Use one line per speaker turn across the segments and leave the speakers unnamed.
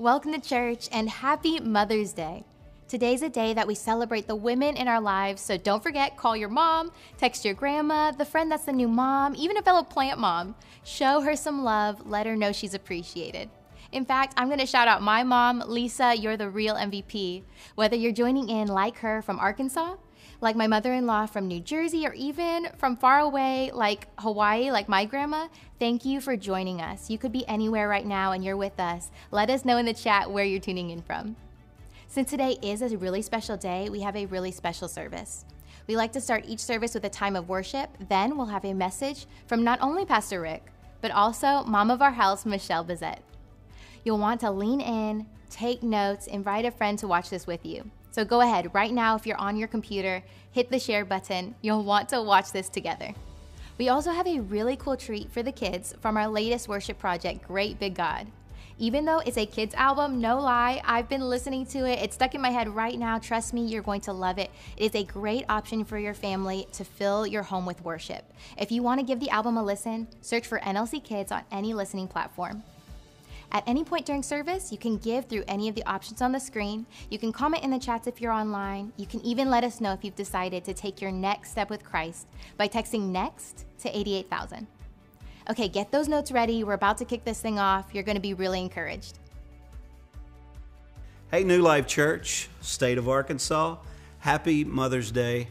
Welcome to church and happy Mother's Day. Today's a day that we celebrate the women in our lives, so don't forget call your mom, text your grandma, the friend that's the new mom, even a fellow plant mom. Show her some love, let her know she's appreciated. In fact, I'm going to shout out my mom, Lisa, you're the real MVP. Whether you're joining in like her from Arkansas, like my mother in law from New Jersey, or even from far away like Hawaii, like my grandma, thank you for joining us. You could be anywhere right now and you're with us. Let us know in the chat where you're tuning in from. Since today is a really special day, we have a really special service. We like to start each service with a time of worship, then we'll have a message from not only Pastor Rick, but also mom of our house, Michelle Bezet. You'll want to lean in, take notes, invite a friend to watch this with you. So go ahead right now if you're on your computer, hit the share button. You'll want to watch this together. We also have a really cool treat for the kids from our latest worship project, Great Big God. Even though it's a kids album, no lie, I've been listening to it. It's stuck in my head right now. Trust me, you're going to love it. It is a great option for your family to fill your home with worship. If you want to give the album a listen, search for NLC Kids on any listening platform. At any point during service, you can give through any of the options on the screen. You can comment in the chats if you're online. You can even let us know if you've decided to take your next step with Christ by texting NEXT to 88000. Okay, get those notes ready. We're about to kick this thing off. You're going to be really encouraged.
Hey, New Life Church, State of Arkansas. Happy Mother's Day.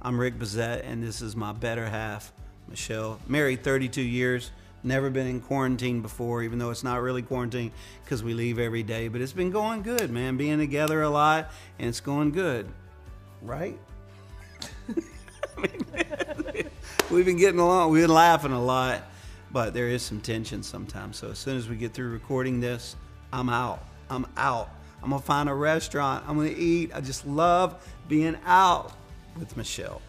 I'm Rick Bezet, and this is my better half, Michelle. Married 32 years Never been in quarantine before, even though it's not really quarantine because we leave every day. But it's been going good, man. Being together a lot, and it's going good, right? Mean, we've been getting along. We've been laughing a lot, but there is some tension sometimes. So as soon as we get through recording this, I'm out. I'm out. I'm gonna find a restaurant. I'm gonna eat. I just love being out with Michelle.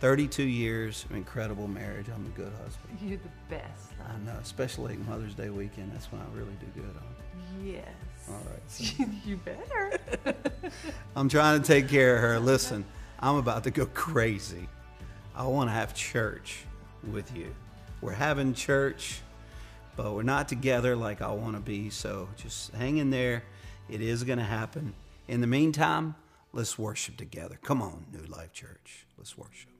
32 years of incredible marriage. I'm a good husband.
You're the best.
I know, especially Mother's Day weekend. That's when I really do good
on. Yes.
All right. So.
you better.
I'm trying to take care of her. Listen, I'm about to go crazy. I want to have church with you. We're having church, but we're not together like I want to be. So just hang in there. It is going to happen. In the meantime, let's worship together. Come on, New Life Church. Let's worship.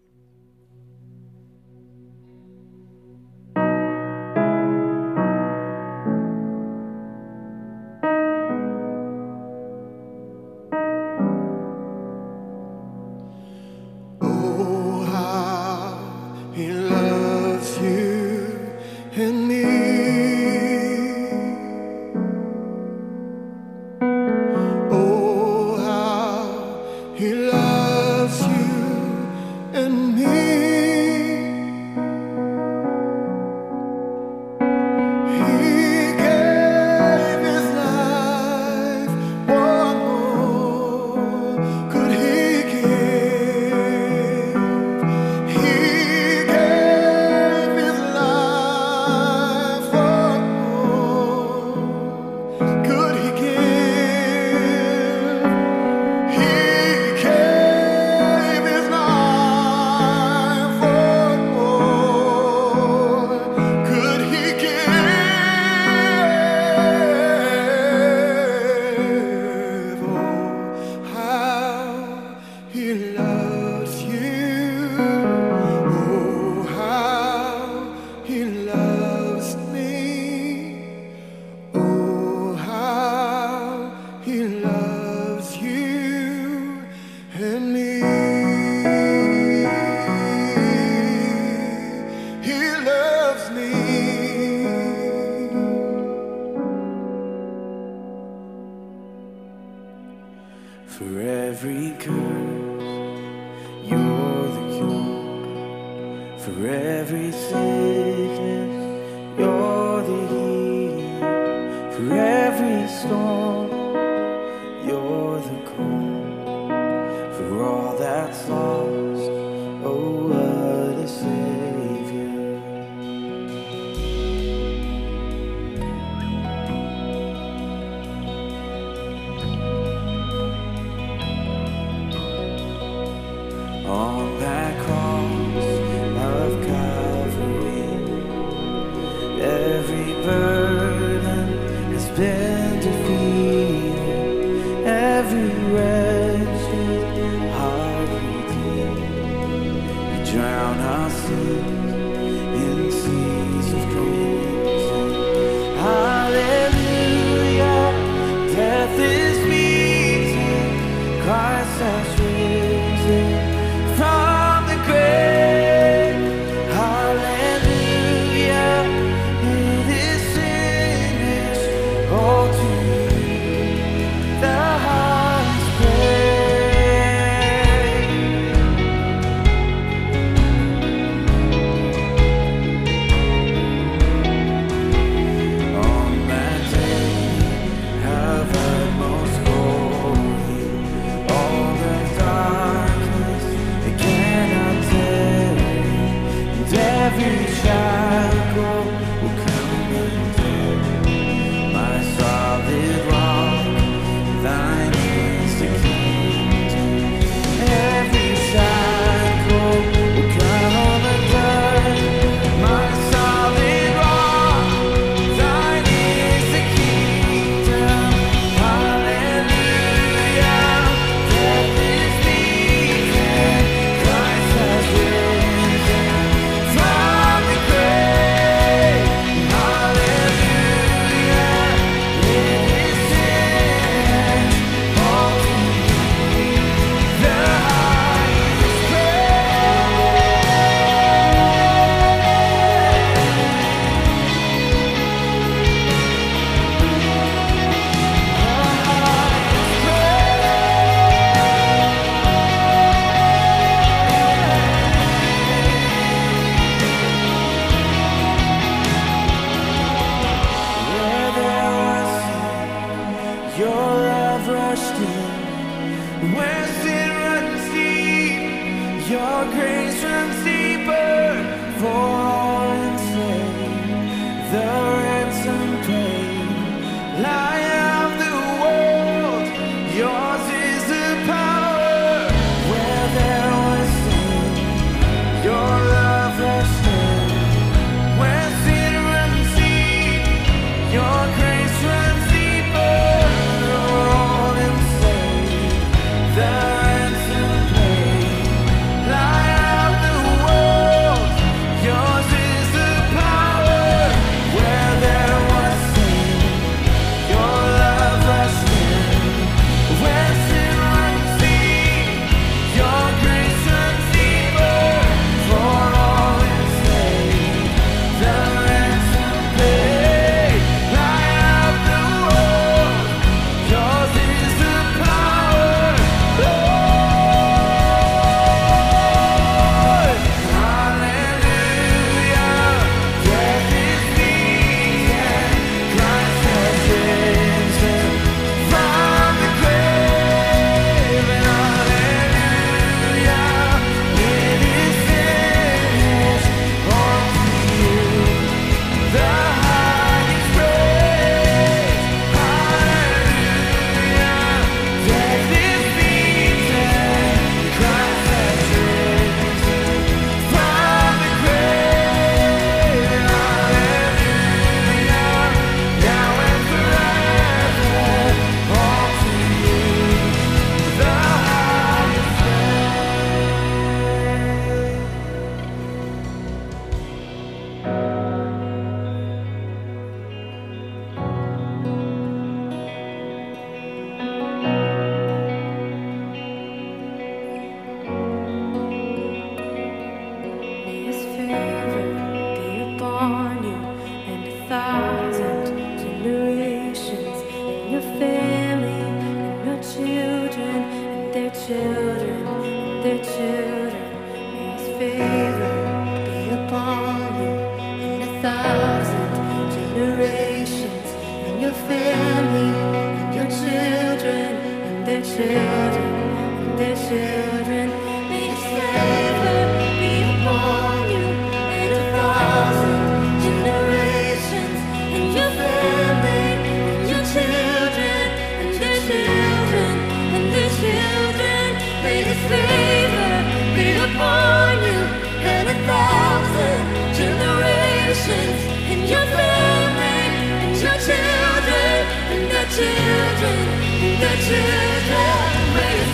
Children, and their children. Their children. May His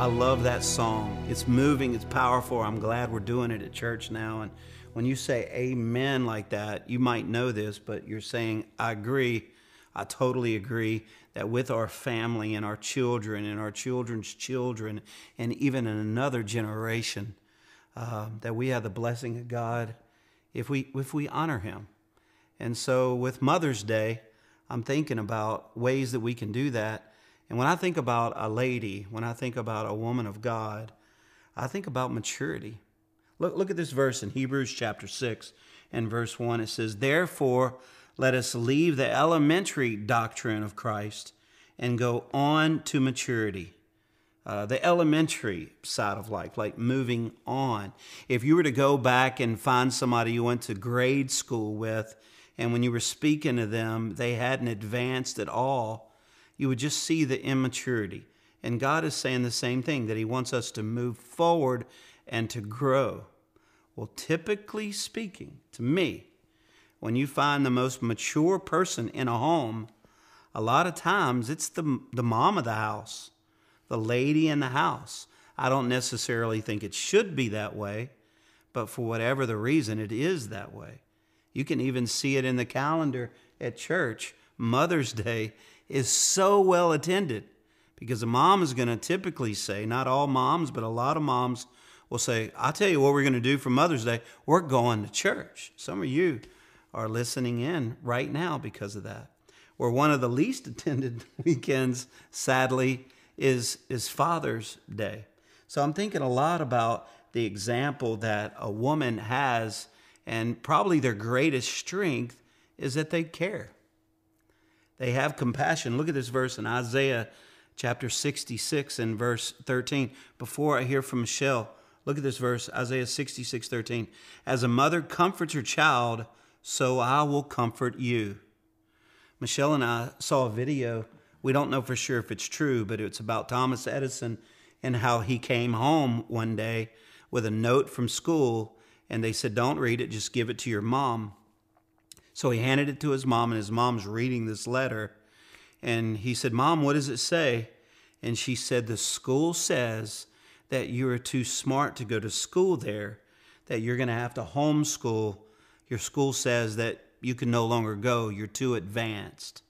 I love that song. It's moving, it's powerful. I'm glad we're doing it at church now. And when you say amen like that, you might know this, but you're saying, I agree. I totally agree that with our family and our children and our children's children, and even in another generation, uh, that we have the blessing of God if we if we honor Him. And so, with Mother's Day, I'm thinking about ways that we can do that. And when I think about a lady, when I think about a woman of God, I think about maturity. Look, look at this verse in Hebrews chapter 6 and verse 1. It says, Therefore, let us leave the elementary doctrine of Christ and go on to maturity. Uh, the elementary side of life, like moving on. If you were to go back and find somebody you went to grade school with, and when you were speaking to them, they hadn't advanced at all, you would just see the immaturity. And God is saying the same thing that He wants us to move forward and to grow. Well, typically speaking, to me, when you find the most mature person in a home, a lot of times it's the, the mom of the house, the lady in the house. I don't necessarily think it should be that way, but for whatever the reason, it is that way. You can even see it in the calendar at church. Mother's Day is so well attended because a mom is going to typically say, not all moms, but a lot of moms will say, I'll tell you what we're going to do for Mother's Day. We're going to church. Some of you are listening in right now because of that. Where one of the least attended weekends, sadly, is, is Father's Day. So I'm thinking a lot about the example that a woman has, and probably their greatest strength is that they care. They have compassion. Look at this verse in Isaiah chapter 66 and verse 13. Before I hear from Michelle, look at this verse, Isaiah 66, 13. As a mother comforts her child, so I will comfort you. Michelle and I saw a video. We don't know for sure if it's true, but it's about Thomas Edison and how he came home one day with a note from school and they said, Don't read it, just give it to your mom. So he handed it to his mom, and his mom's reading this letter. And he said, Mom, what does it say? And she said, The school says that you are too smart to go to school there, that you're going to have to homeschool. Your school says that you can no longer go, you're too advanced.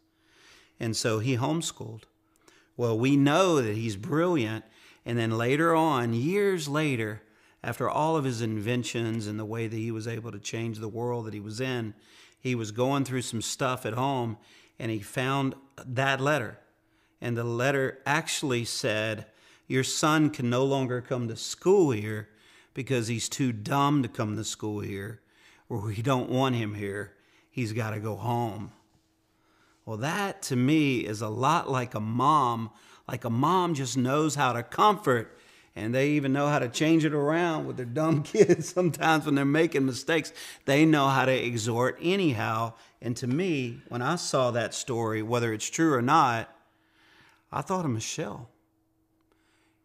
And so he homeschooled. Well, we know that he's brilliant. And then later on, years later, after all of his inventions and the way that he was able to change the world that he was in, he was going through some stuff at home and he found that letter. And the letter actually said, Your son can no longer come to school here because he's too dumb to come to school here, or we don't want him here. He's got to go home. Well, that to me is a lot like a mom. Like a mom just knows how to comfort, and they even know how to change it around with their dumb kids. Sometimes when they're making mistakes, they know how to exhort anyhow. And to me, when I saw that story, whether it's true or not, I thought of Michelle.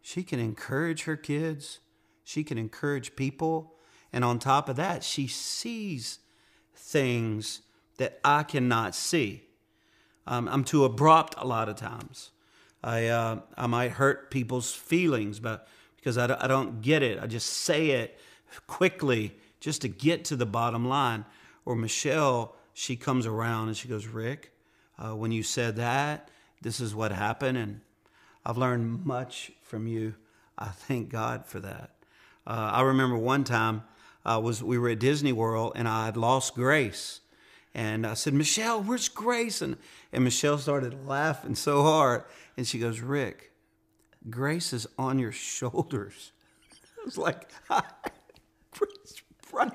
She can encourage her kids, she can encourage people. And on top of that, she sees things that I cannot see. Um, I'm too abrupt a lot of times. I, uh, I might hurt people's feelings but because I, I don't get it. I just say it quickly just to get to the bottom line. Or Michelle, she comes around and she goes, Rick, uh, when you said that, this is what happened. And I've learned much from you. I thank God for that. Uh, I remember one time uh, was we were at Disney World and I had lost Grace. And I said, Michelle, where's Grace? And, and Michelle started laughing so hard. And she goes, Rick, Grace is on your shoulders. I was like, Grace right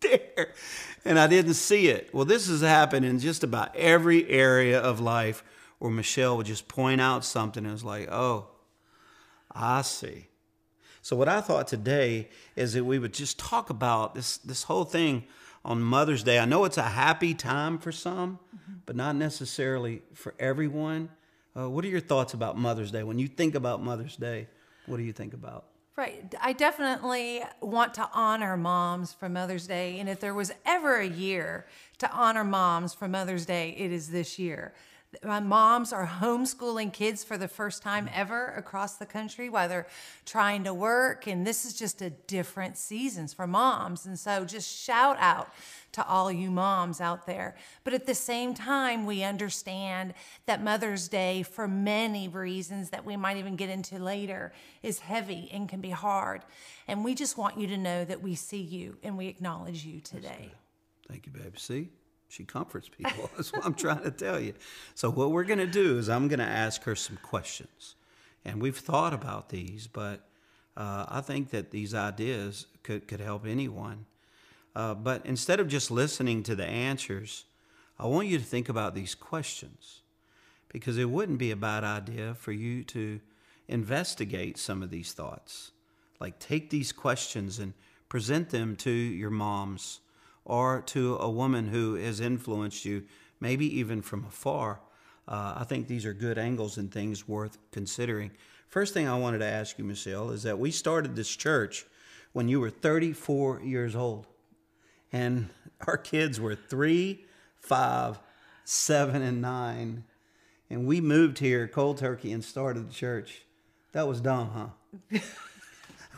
there. And I didn't see it. Well, this has happened in just about every area of life where Michelle would just point out something and it was like, oh, I see. So what I thought today is that we would just talk about this this whole thing on Mother's Day. I know it's a happy time for some, but not necessarily for everyone. Uh, what are your thoughts about Mother's Day? When you think about Mother's Day, what do you think about?
Right. I definitely want to honor moms for Mother's Day. And if there was ever a year to honor moms for Mother's Day, it is this year. My moms are homeschooling kids for the first time ever across the country while they're trying to work. And this is just a different seasons for moms. And so just shout out to all you moms out there. But at the same time, we understand that Mother's Day, for many reasons that we might even get into later, is heavy and can be hard. And we just want you to know that we see you and we acknowledge you today.
Thank you, baby. See, she comforts people. That's what I'm trying to tell you. So, what we're going to do is I'm going to ask her some questions. And we've thought about these, but uh, I think that these ideas could, could help anyone. Uh, but instead of just listening to the answers, I want you to think about these questions because it wouldn't be a bad idea for you to investigate some of these thoughts. Like, take these questions and present them to your moms or to a woman who has influenced you, maybe even from afar. Uh, I think these are good angles and things worth considering. First thing I wanted to ask you, Michelle, is that we started this church when you were 34 years old and our kids were three, five, seven, and nine. And we moved here cold turkey and started the church. That was dumb, huh?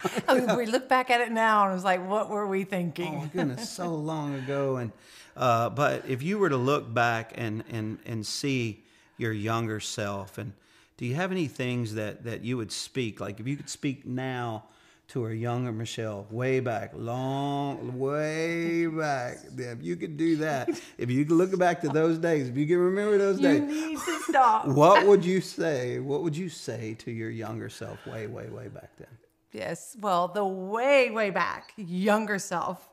I mean, we look back at it now and it's like, what were we
Oh
thinking?
my goodness, so long ago. And uh, but if you were to look back and and and see your younger self, and do you have any things that that you would speak? Like if you could speak now to a younger Michelle, way back, long, way back. If you could do that, if you could look back to those days, if you can remember those
You
days,
need to stop.
what would you say? What would you say to your younger self, way, way, way back then?
Yes. Well, the way, way back, younger self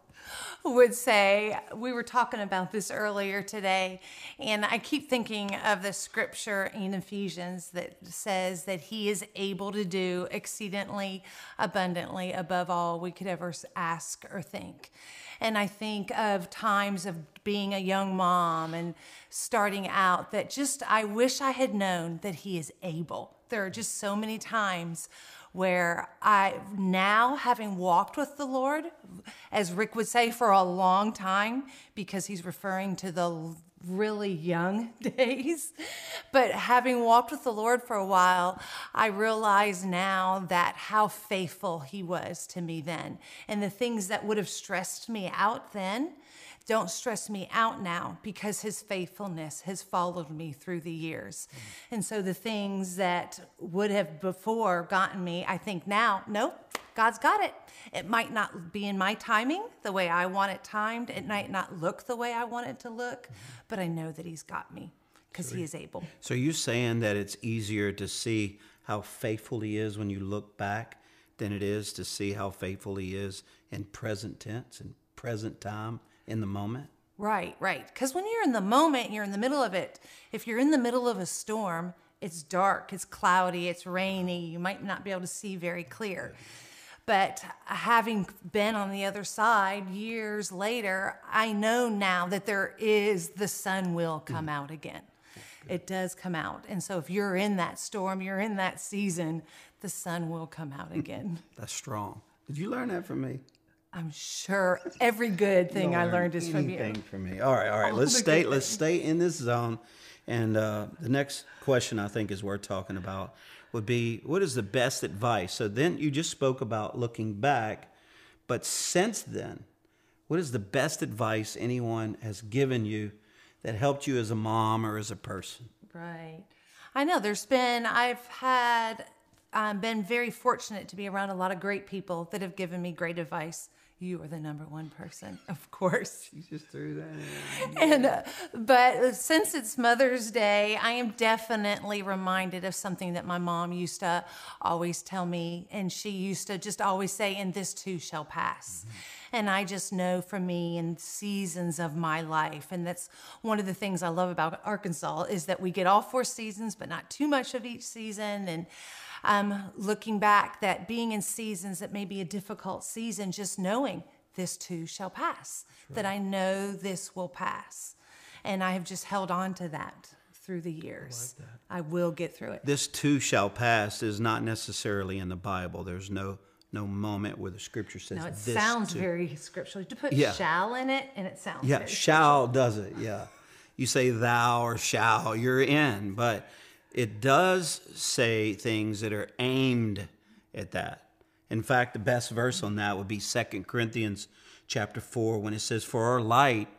would say, we were talking about this earlier today, and I keep thinking of the scripture in Ephesians that says that he is able to do exceedingly abundantly above all we could ever ask or think. And I think of times of being a young mom and starting out that just, I wish I had known that he is able. There are just so many times where I now, having walked with the Lord, as Rick would say, for a long time, because he's referring to the really young days, but having walked with the Lord for a while, I realize now that how faithful he was to me then. And the things that would have stressed me out then don't stress me out now because his faithfulness has followed me through the years. Mm. And so the things that would have before gotten me, I think now, nope, God's got it. It might not be in my timing the way I want it timed. It might not look the way I want it to look, mm-hmm. but I know that he's got me because he is able.
So are you saying that it's easier to see how faithful he is when you look back than it is to see how faithful he is in present tense and present time in the moment?
Right, right. Because when you're in the moment, you're in the middle of it. If you're in the middle of a storm, it's dark, it's cloudy, it's rainy, you might not be able to see very clear. But having been on the other side years later, I know now that there is the sun will come mm-hmm. out again. It does come out. And so if you're in that storm, you're in that season, the sun will come out hmm. again.
That's strong. Did you learn that from me?
I'm sure every good thing I learned is from you.
anything from me. All right, all right. Let's stay.
good
Let's stay in this zone. And uh, the next question I think is worth talking about would be what is the best advice? So then you just spoke about looking back, but since then, what is the best advice anyone has given you that helped you as a mom or as a person?
Right. I know there's been, I've had, um, been very fortunate to be around a lot of great people that have given me great advice. You are the number one person, of course.
You just threw that in.
And, uh, but since it's Mother's Day, I am definitely reminded of something that my mom used to always tell me. And she used to just always say, and this too shall pass. And I just know for me in seasons of my life, and that's one of the things I love about Arkansas is that we get all four seasons, but not too much of each season. And um, looking back, that being in seasons that may be a difficult season, just knowing this too shall pass, that I know this will pass. And I have just held on to that through the years. I, will get through it.
This too shall pass is not necessarily in the Bible. There's no no moment where the scripture says
Now, it
this
sounds
too.
very scriptural. To put
Yeah.
shall in it, and it sounds
Yeah, shall does it. Yeah. you say thou or shall, you're in. But it does say things that are aimed at that. In fact, the best verse on that would be 2 Corinthians chapter 4 when it says, For our light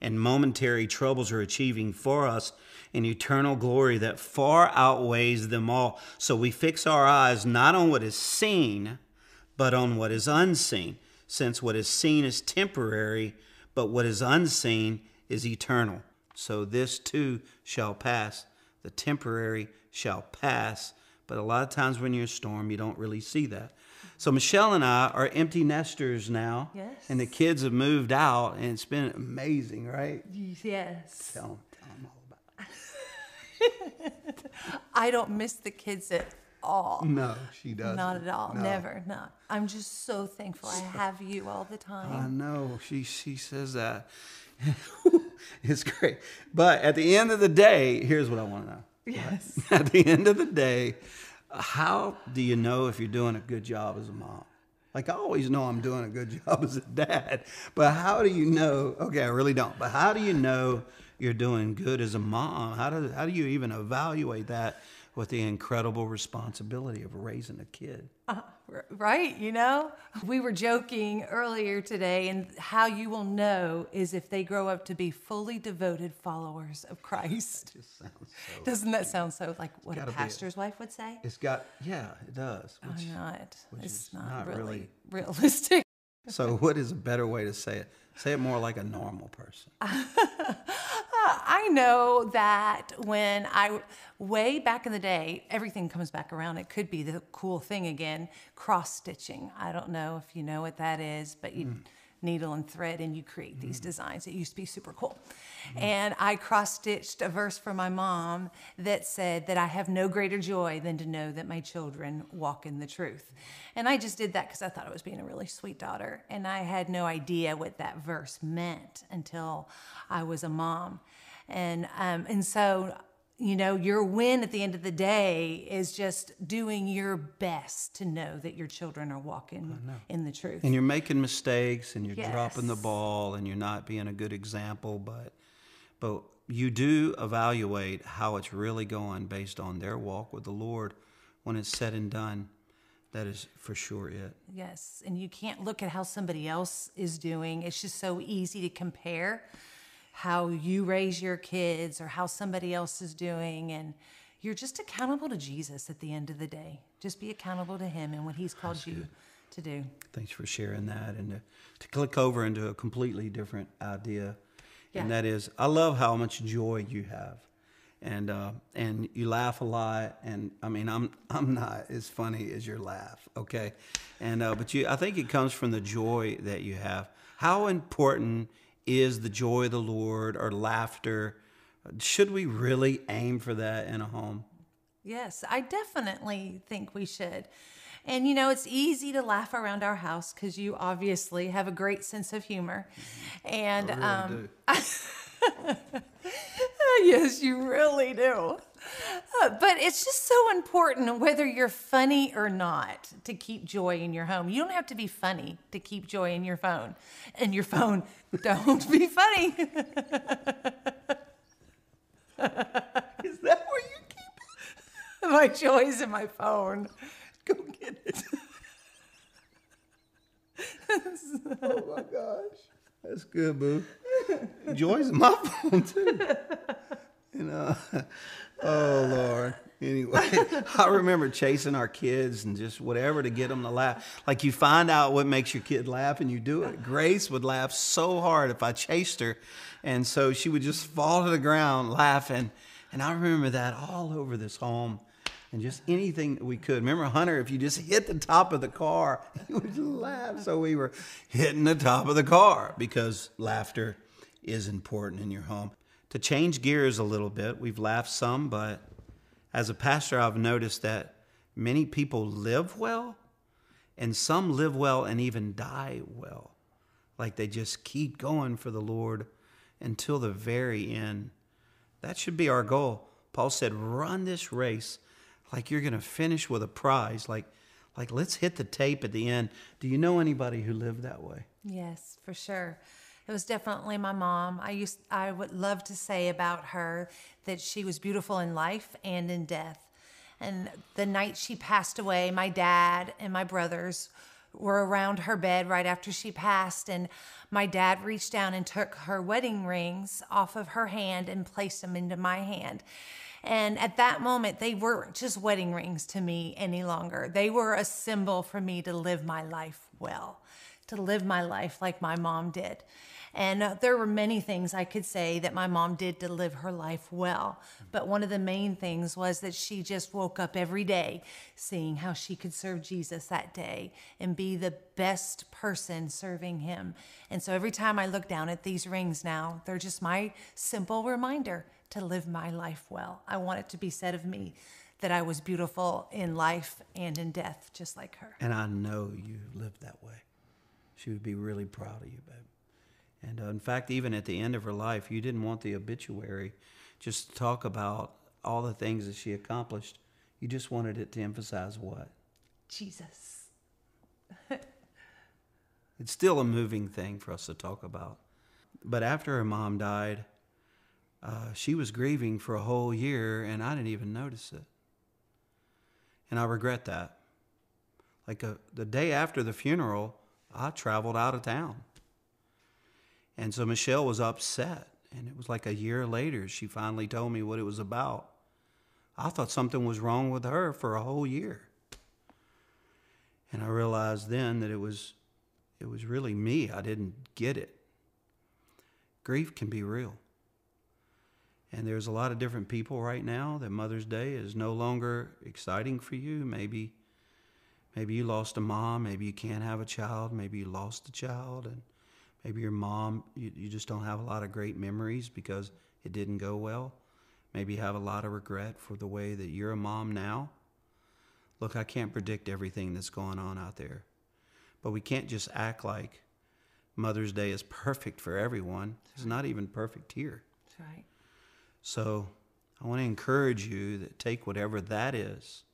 and momentary troubles are achieving for us an eternal glory that far outweighs them all. So we fix our eyes not on what is seen, but on what is unseen, since what is seen is temporary, but what is unseen is eternal. So this too shall pass. The temporary shall pass. But a lot of times when you're a storm, you don't really see that. So Michelle and I are empty nesters now.
Yes.
And the kids have moved out, and it's been amazing, right?
Yes.
Tell them, tell them all about it.
I don't miss the kids at all.
No, she doesn't.
Not at all.
No.
Never. No. I'm just so thankful I have you all the time.
I know. She she says that. it's great. But at the end of the day, here's what I want to know.
Yes.
At the end of the day, how do you know if you're doing a good job as a mom? Like I always know I'm doing a good job as a dad, but how do you know? Okay, I really don't. But how do you know you're doing good as a mom? How do how do you even evaluate that with the incredible responsibility of raising a kid?
Uh, r- Right, you know? We were joking earlier today, and how you will know is if they grow up to be fully devoted followers of Christ.
So-
Doesn't that sound so like what a
gotta a-
pastor's wife would say?
It's got yeah, it does.
Oh,
I'm
not.
which
It's not,
not
really,
really-
realistic.
So, what is a better way to say it? Say it more like a normal person.
I know that when I, way back in the day, everything comes back around. It could be the cool thing again cross stitching. I don't know if you know what that is, but you mm-hmm. needle and thread and you create these mm-hmm. designs. It used to be super cool. Mm-hmm. And I cross stitched a verse for my mom that said that I have no greater joy than to know that my children walk in the truth. And I just did that because I thought I was being a really sweet daughter. And I had no idea what that verse meant until I was a mom. And, um, and so, you know, your win at the end of the day is just doing your best to know that your children are walking in the truth.
And you're making mistakes and you're dropping the ball and you're not being a good example, but but you do evaluate how it's really going based on their walk with the Lord when it's said and done. That is for sure it.
Yes, and you can't look at how somebody else is doing. It's just so easy to compare how you raise your kids or how somebody else is doing and you're just accountable to Jesus at the end of the day. Just be accountable to him and what he's called you to do.
Thanks for sharing that and to, to click over into a completely different idea. And that is, I love how much joy you have. And uh, and you laugh a lot, and I mean I'm I'm not as funny as your laugh, okay? And uh, but you, I think it comes from the joy that you have. How important is the joy of the Lord or laughter? Should we really aim for that in a home?
Yes, I definitely think we should. And you know, it's easy to laugh around our house because you obviously have a great sense of humor. And um, yes, you really do. Uh, but it's just so important whether you're funny or not to keep joy in your home. You don't have to be funny to keep joy in your phone. And your phone, don't be funny.
Is that where you keep
my joy is in my phone.
Go get it. oh my gosh, that's good, boo. Joy's in my phone too. You know, oh Lord. Anyway, I remember chasing our kids and just whatever to get them to laugh. Like you find out what makes your kid laugh and you do it. Grace would laugh so hard if I chased her, and so she would just fall to the ground laughing. And I remember that all over this home and just anything that we could. Remember, Hunter, if you just hit the top of the car, he would laugh. So we were hitting the top of the car because laughter is important in your home. To change gears a little bit, we've laughed some, but as a pastor, I've noticed that many people live well, and some live well and even die well. Like they just keep going for the Lord until the very end. That should be our goal. Paul said, run this race like you're going to finish with a prize. Like, like let's hit the tape at the end. Do you know anybody who lived that way?
Yes, for sure. It was definitely my mom. I used I would love to say about her that she was beautiful in life and in death. And the night she passed away, my dad and my brothers were around her bed right after she passed and my dad reached down and took her wedding rings off of her hand and placed them into my hand. And at that moment, they weren't just wedding rings to me any longer. They were a symbol for me to live my life well, to live my life like my mom did. And uh, there were many things I could say that my mom did to live her life well. But one of the main things was that she just woke up every day seeing how she could serve Jesus that day and be the best person serving him. And so every time I look down at these rings now, they're just my simple reminder to live my life well. I want it to be said of me that I was beautiful in life and in death, just like her.
And I know you lived that way. She would be really proud of you, babe. And uh, in fact, even at the end of her life, you didn't want the obituary just to talk about all the things that she accomplished. You just wanted it to emphasize what?
Jesus.
It's still a moving thing for us to talk about. But after her mom died, uh, she was grieving for a whole year, and I didn't even notice it. And I regret that. Like uh the day after the funeral, I traveled out of town. And so Michelle was upset. And it was like a year later, she finally told me what it was about. I thought something was wrong with her for a whole year. And I realized then that it was it was really me. I didn't get it. Grief can be real. And there's a lot of different people right now that Mother's Day is no longer exciting for you. Maybe maybe you lost a mom, maybe you can't have a child, maybe you lost a child and maybe your mom you, you just don't have a lot of great memories because it didn't go well. Maybe you have a lot of regret for the way that you're a mom now. Look, I can't predict everything that's going on out there. But we can't just act like Mother's Day is perfect for everyone. It's not even perfect here.
That's right.
So I want to encourage you that take whatever that is,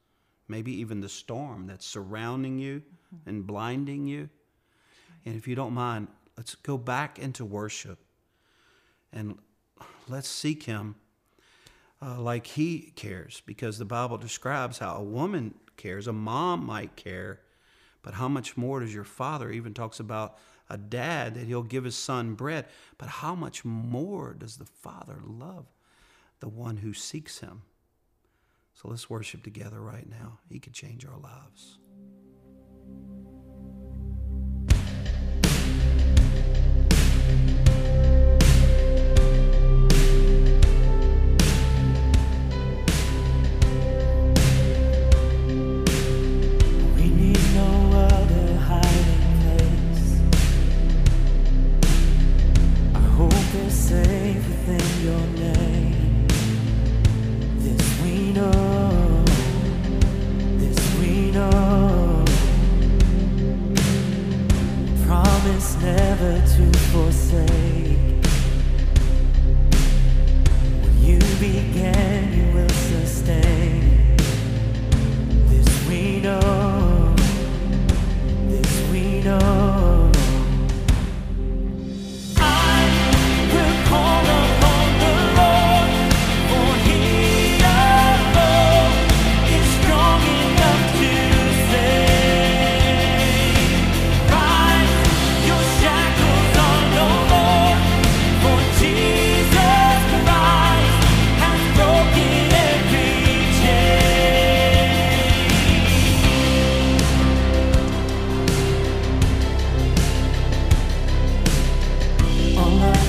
maybe even the storm that's surrounding you mm-hmm. and blinding you. And if you don't mind, let's go back into worship and let's seek Him uh, like He cares, because the Bible describes how a woman cares, a mom might care, but how much more does your Father even talks about a dad that He'll give His son bread, but how much more does the Father love the one who seeks Him? So let's worship together right now. He could change our lives.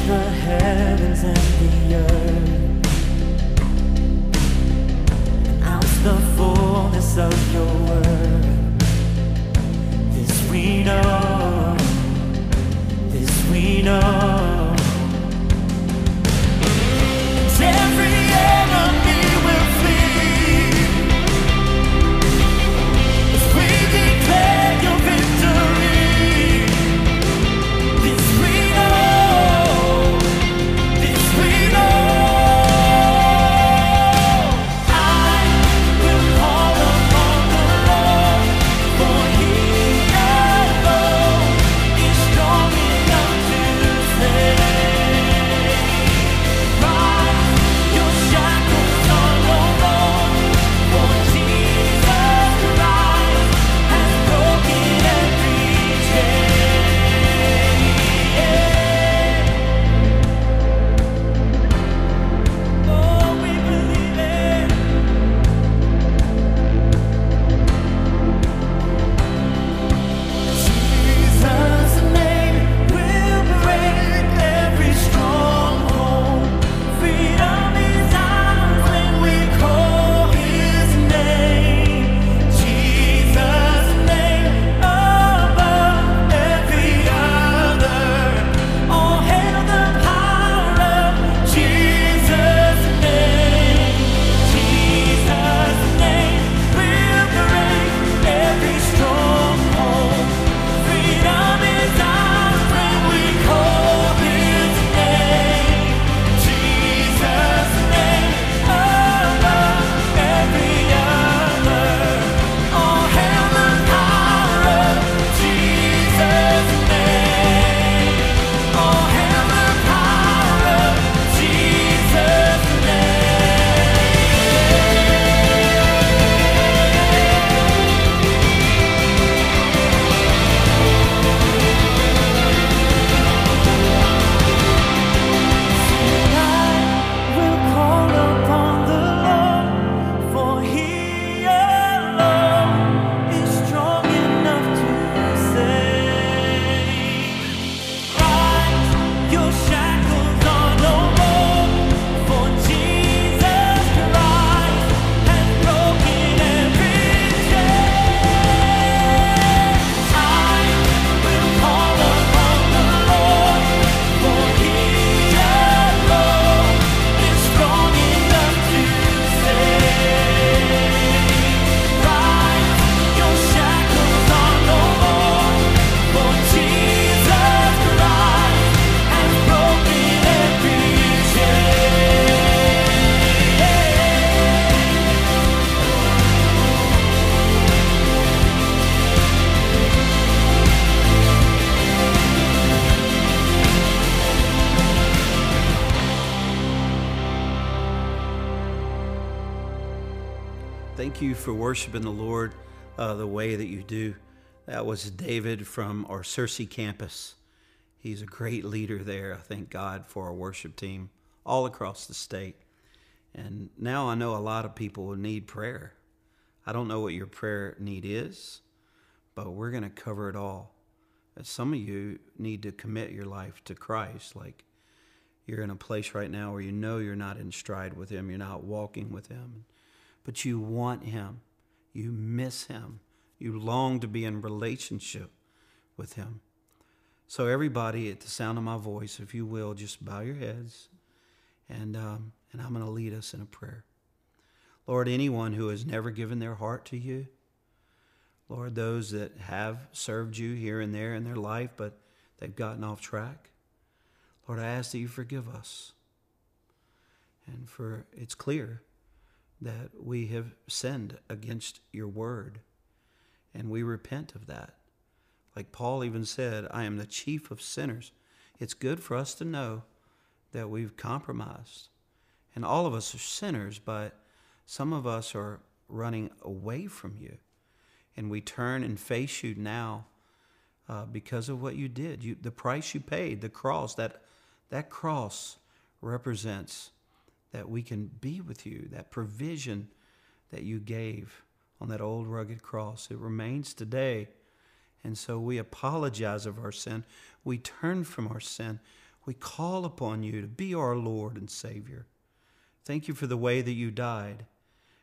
The heavens and the earth. Announce the fullness of your word. This we know, this we know.
Worshiping the Lord uh, the way that you do. That was David from our Searcy campus. He's a great leader there. I thank God for our worship team all across the state. And now I know a lot of people need prayer. I don't know what your prayer need is, but we're going to cover it all. Some of you need to commit your life to Christ. Like you're in a place right now where you know you're not in stride with Him, you're not walking with Him, but you want Him, you miss Him, you long to be in relationship with Him. So, everybody, at the sound of my voice, if you will, just bow your heads, and um, and I'm going to lead us in a prayer. Lord, anyone who has never given their heart to you, Lord, those that have served you here and there in their life, but they've gotten off track, Lord, I ask that you forgive us. And for it's clear that we have sinned against your word, and we repent of that. Like Paul even said, I am the chief of sinners. It's good for us to know that we've compromised. And all of us are sinners, but some of us are running away from you. And we turn and face you now uh, because of what you did. You, the price you paid, the cross, that, that cross represents that we can be with you, that provision that you gave on that old rugged cross. It remains today. And so we apologize of our sin. We turn from our sin. We call upon you to be our Lord and Savior. Thank you for the way that you died,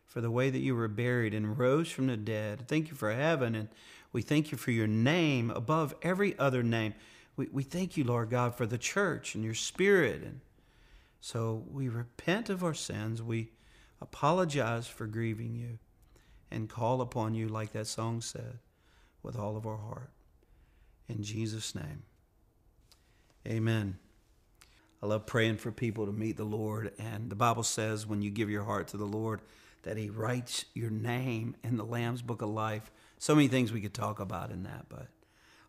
for the way that you were buried and rose from the dead. Thank you for heaven. And we thank you for your name above every other name. We, we thank you, Lord God, for the church and your spirit. And so we repent of our sins. We apologize for grieving you and call upon you, like that song said, with all of our heart. In Jesus' name, amen. I love praying for people to meet the Lord. And the Bible says when you give your heart to the Lord, that He writes your name in the Lamb's Book of Life. So many things we could talk about in that, but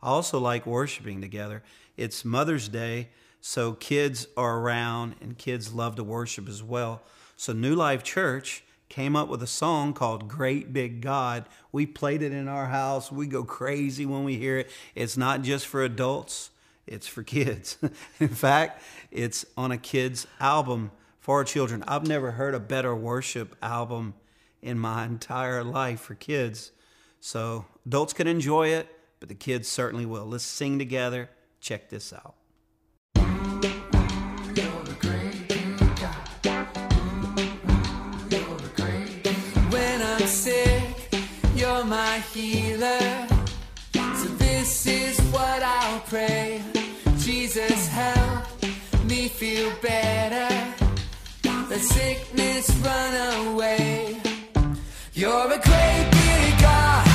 I also like worshiping together. It's Mother's Day, so kids are around and kids love to worship as well. So New Life Church came up with a song called Great Big God. We played it in our house. We go crazy when we hear it. It's not just for adults, it's for kids. in fact, it's on a kids album for our children. I've never heard a better worship album in my entire life for kids. So adults can enjoy it, but the kids certainly will. Let's sing together. Check this out.
So this is what I'll pray. Jesus, help me feel better. Let sickness run away. You're a great big God.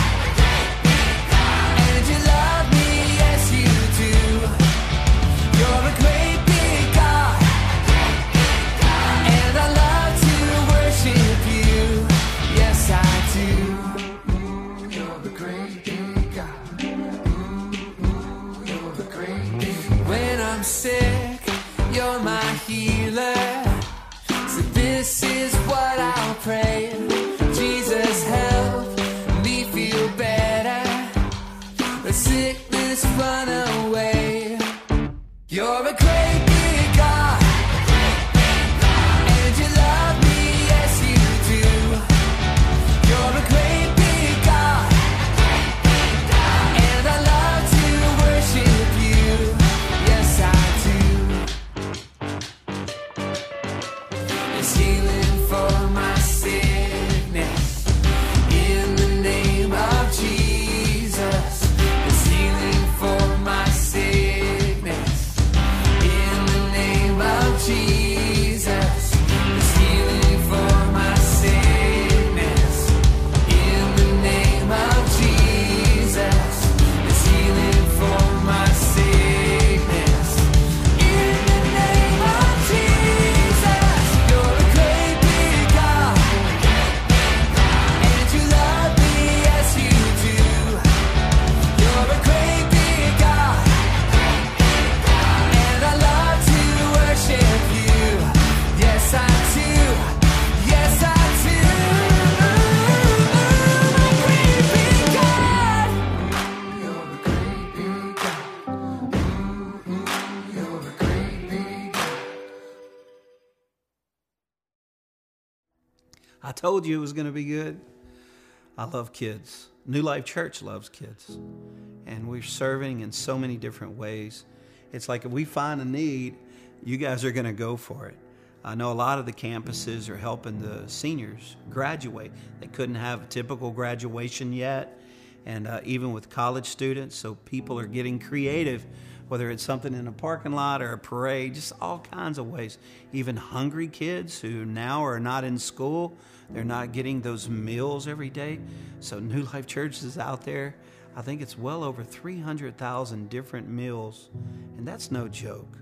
Told you it was going to be good. I love kids. New Life Church loves kids. And we're serving in so many different ways. It's like if we find a need, you guys are going to go for it. I know a lot of the campuses are helping the seniors graduate. They couldn't have a typical graduation yet, and uh, even with college students, so people are getting creative, whether it's something in a parking lot or a parade, just all kinds of ways. Even hungry kids who now are not in school, they're not getting those meals every day. So New Life Church is out there. I think it's well over 300,000 different meals, and that's no joke.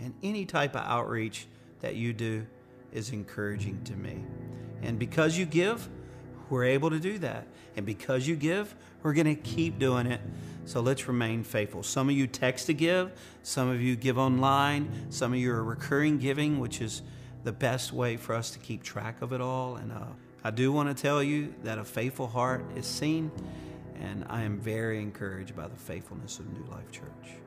And any type of outreach that you do is encouraging to me. And because you give, we're able to do that. And because you give, we're going to keep doing it. So let's remain faithful. Some of you text to give, some of you give online, some of you are recurring giving, which is the best way for us to keep track of it all. And uh, I do want to tell you that a faithful heart is seen, and I am very encouraged by the faithfulness of New Life Church.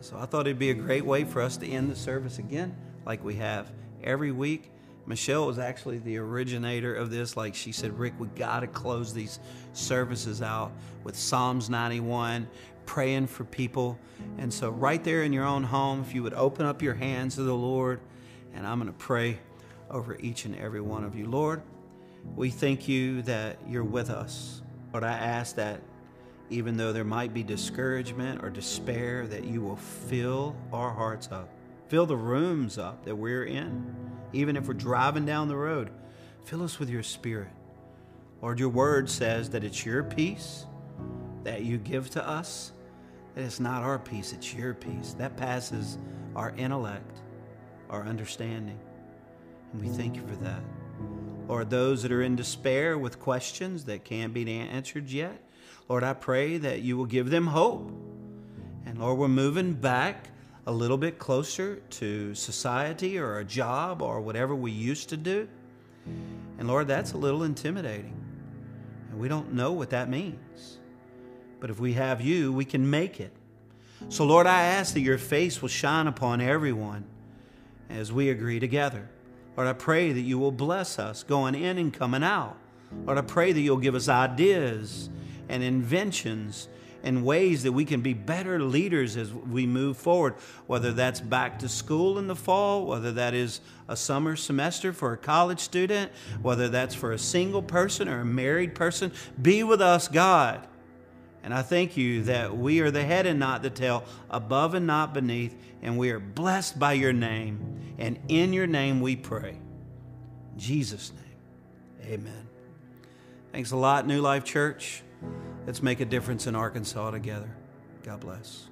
So I thought it'd be a great way for us to end the service again, like we have every week. Michelle was actually the originator of this. Like she said, Rick, we got to close these services out with Psalms 91, praying for people. And so, right there in your own home, if you would open up your hands to the Lord, and I'm going to pray over each and every one of you. Lord, we thank you that you're with us. Lord, I ask that even though there might be discouragement or despair, that you will fill our hearts up, fill the rooms up that we're in. Even if we're driving down the road, fill us with your spirit. Lord, your word says that it's your peace that you give to us, that it's not our peace, it's your peace. That passes our intellect, our understanding. And we thank you for that. Lord, those that are in despair with questions that can't be answered yet, Lord, I pray that you will give them hope. And Lord, we're moving back a little bit closer to society or a job or whatever we used to do. And Lord, that's a little intimidating. And we don't know what that means. But if we have you, we can make it. So, Lord, I ask that your face will shine upon everyone as we agree together. Lord, I pray that you will bless us going in and coming out. Lord, I pray that you'll give us ideas and inventions and ways that we can be better leaders as we move forward, whether that's back to school in the fall, whether that is a summer semester for a college student, whether that's for a single person or a married person. Be with us, God. And I thank you that we are the head and not the tail, above and not beneath, and we are blessed by your name. And in your name we pray. In Jesus' name, amen. Thanks a lot, New Life Church. Let's make a difference in Arkansas together. God bless.